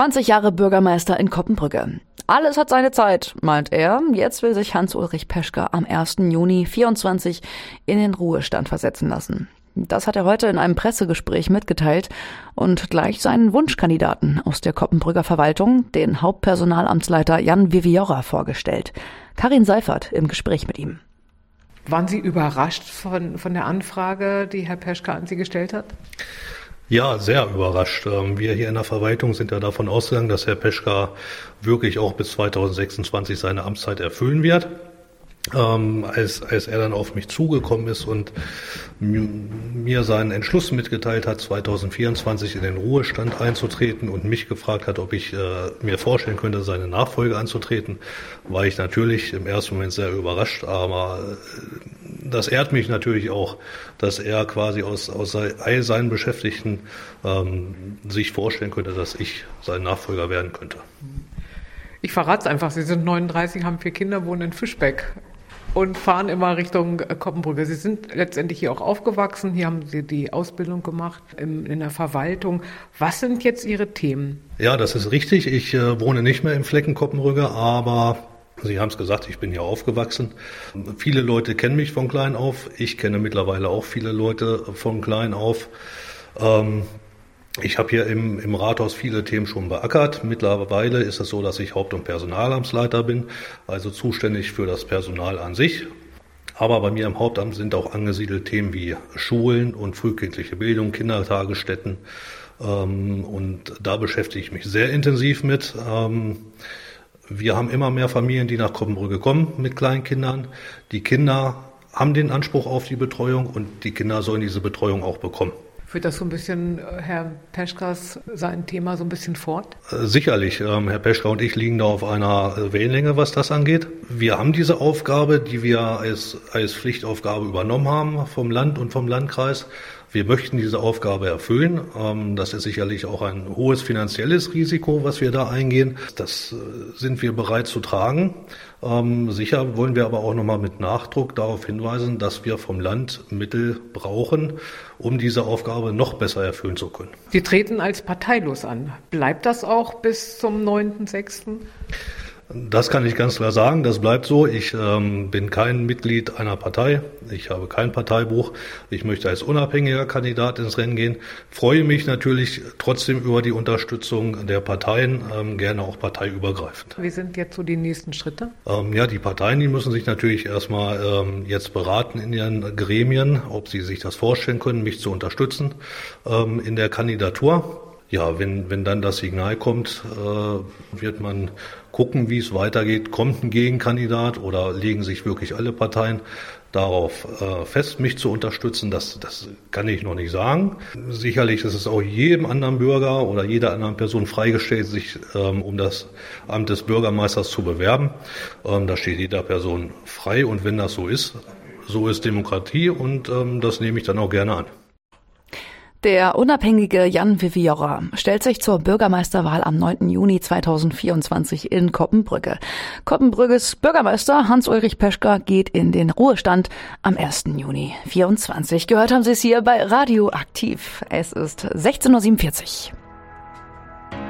20 Jahre Bürgermeister in Koppenbrügge. Alles hat seine Zeit, meint er. Jetzt will sich Hans-Ulrich Peschke am 1. Juni 24 in den Ruhestand versetzen lassen. Das hat er heute in einem Pressegespräch mitgeteilt und gleich seinen Wunschkandidaten aus der Koppenbrügger Verwaltung, den Hauptpersonalamtsleiter Jan Viviora, vorgestellt. Karin Seifert im Gespräch mit ihm. Waren Sie überrascht von, von der Anfrage, die Herr Peschke an Sie gestellt hat? Ja, sehr überrascht. Ähm, wir hier in der Verwaltung sind ja davon ausgegangen, dass Herr Peschka wirklich auch bis 2026 seine Amtszeit erfüllen wird. Ähm, als, als er dann auf mich zugekommen ist und mir seinen Entschluss mitgeteilt hat, 2024 in den Ruhestand einzutreten und mich gefragt hat, ob ich äh, mir vorstellen könnte, seine Nachfolge anzutreten, war ich natürlich im ersten Moment sehr überrascht, aber äh, das ehrt mich natürlich auch, dass er quasi aus, aus all seinen Beschäftigten ähm, sich vorstellen könnte, dass ich sein Nachfolger werden könnte. Ich verrate es einfach, Sie sind 39, haben vier Kinder, wohnen in Fischbeck und fahren immer Richtung Koppenbrücke. Sie sind letztendlich hier auch aufgewachsen, hier haben Sie die Ausbildung gemacht in, in der Verwaltung. Was sind jetzt Ihre Themen? Ja, das ist richtig. Ich äh, wohne nicht mehr im Flecken Koppenbrücke, aber Sie haben es gesagt, ich bin hier aufgewachsen. Viele Leute kennen mich von klein auf. Ich kenne mittlerweile auch viele Leute von klein auf. Ähm, ich habe hier im, im Rathaus viele Themen schon beackert. Mittlerweile ist es so, dass ich Haupt- und Personalamtsleiter bin, also zuständig für das Personal an sich. Aber bei mir im Hauptamt sind auch angesiedelt Themen wie Schulen und frühkindliche Bildung, Kindertagesstätten. Ähm, und da beschäftige ich mich sehr intensiv mit. Ähm, wir haben immer mehr Familien, die nach Koppenbrücke kommen mit Kleinkindern. Die Kinder haben den Anspruch auf die Betreuung und die Kinder sollen diese Betreuung auch bekommen. Führt das so ein bisschen, äh, Herr Peschkas, sein Thema so ein bisschen fort? Äh, sicherlich. Ähm, Herr Peschka und ich liegen da auf einer äh, Wellenlänge, was das angeht. Wir haben diese Aufgabe, die wir als, als Pflichtaufgabe übernommen haben vom Land und vom Landkreis. Wir möchten diese Aufgabe erfüllen. Ähm, das ist sicherlich auch ein hohes finanzielles Risiko, was wir da eingehen. Das äh, sind wir bereit zu tragen. Ähm, sicher wollen wir aber auch nochmal mit Nachdruck darauf hinweisen, dass wir vom Land Mittel brauchen, um diese Aufgabe noch besser erfüllen zu können. Sie treten als parteilos an. Bleibt das auch bis zum 9.6.? Das kann ich ganz klar sagen, das bleibt so. Ich ähm, bin kein Mitglied einer Partei, ich habe kein Parteibuch. Ich möchte als unabhängiger Kandidat ins Rennen gehen. Freue mich natürlich trotzdem über die Unterstützung der Parteien, ähm, gerne auch parteiübergreifend. Wie sind jetzt so die nächsten Schritte? Ähm, ja, die Parteien, die müssen sich natürlich erstmal ähm, jetzt beraten in ihren Gremien, ob sie sich das vorstellen können, mich zu unterstützen ähm, in der Kandidatur ja, wenn, wenn dann das Signal kommt, äh, wird man gucken, wie es weitergeht. Kommt ein Gegenkandidat oder legen sich wirklich alle Parteien darauf äh, fest, mich zu unterstützen? Das, das kann ich noch nicht sagen. Sicherlich ist es auch jedem anderen Bürger oder jeder anderen Person freigestellt, sich ähm, um das Amt des Bürgermeisters zu bewerben. Ähm, da steht jeder Person frei und wenn das so ist, so ist Demokratie und ähm, das nehme ich dann auch gerne an. Der unabhängige Jan Viviora stellt sich zur Bürgermeisterwahl am 9. Juni 2024 in Koppenbrügge. Koppenbrügges Bürgermeister Hans-Ulrich Peschka geht in den Ruhestand am 1. Juni 24. Gehört haben Sie es hier bei Radio Aktiv. Es ist 16.47 Uhr.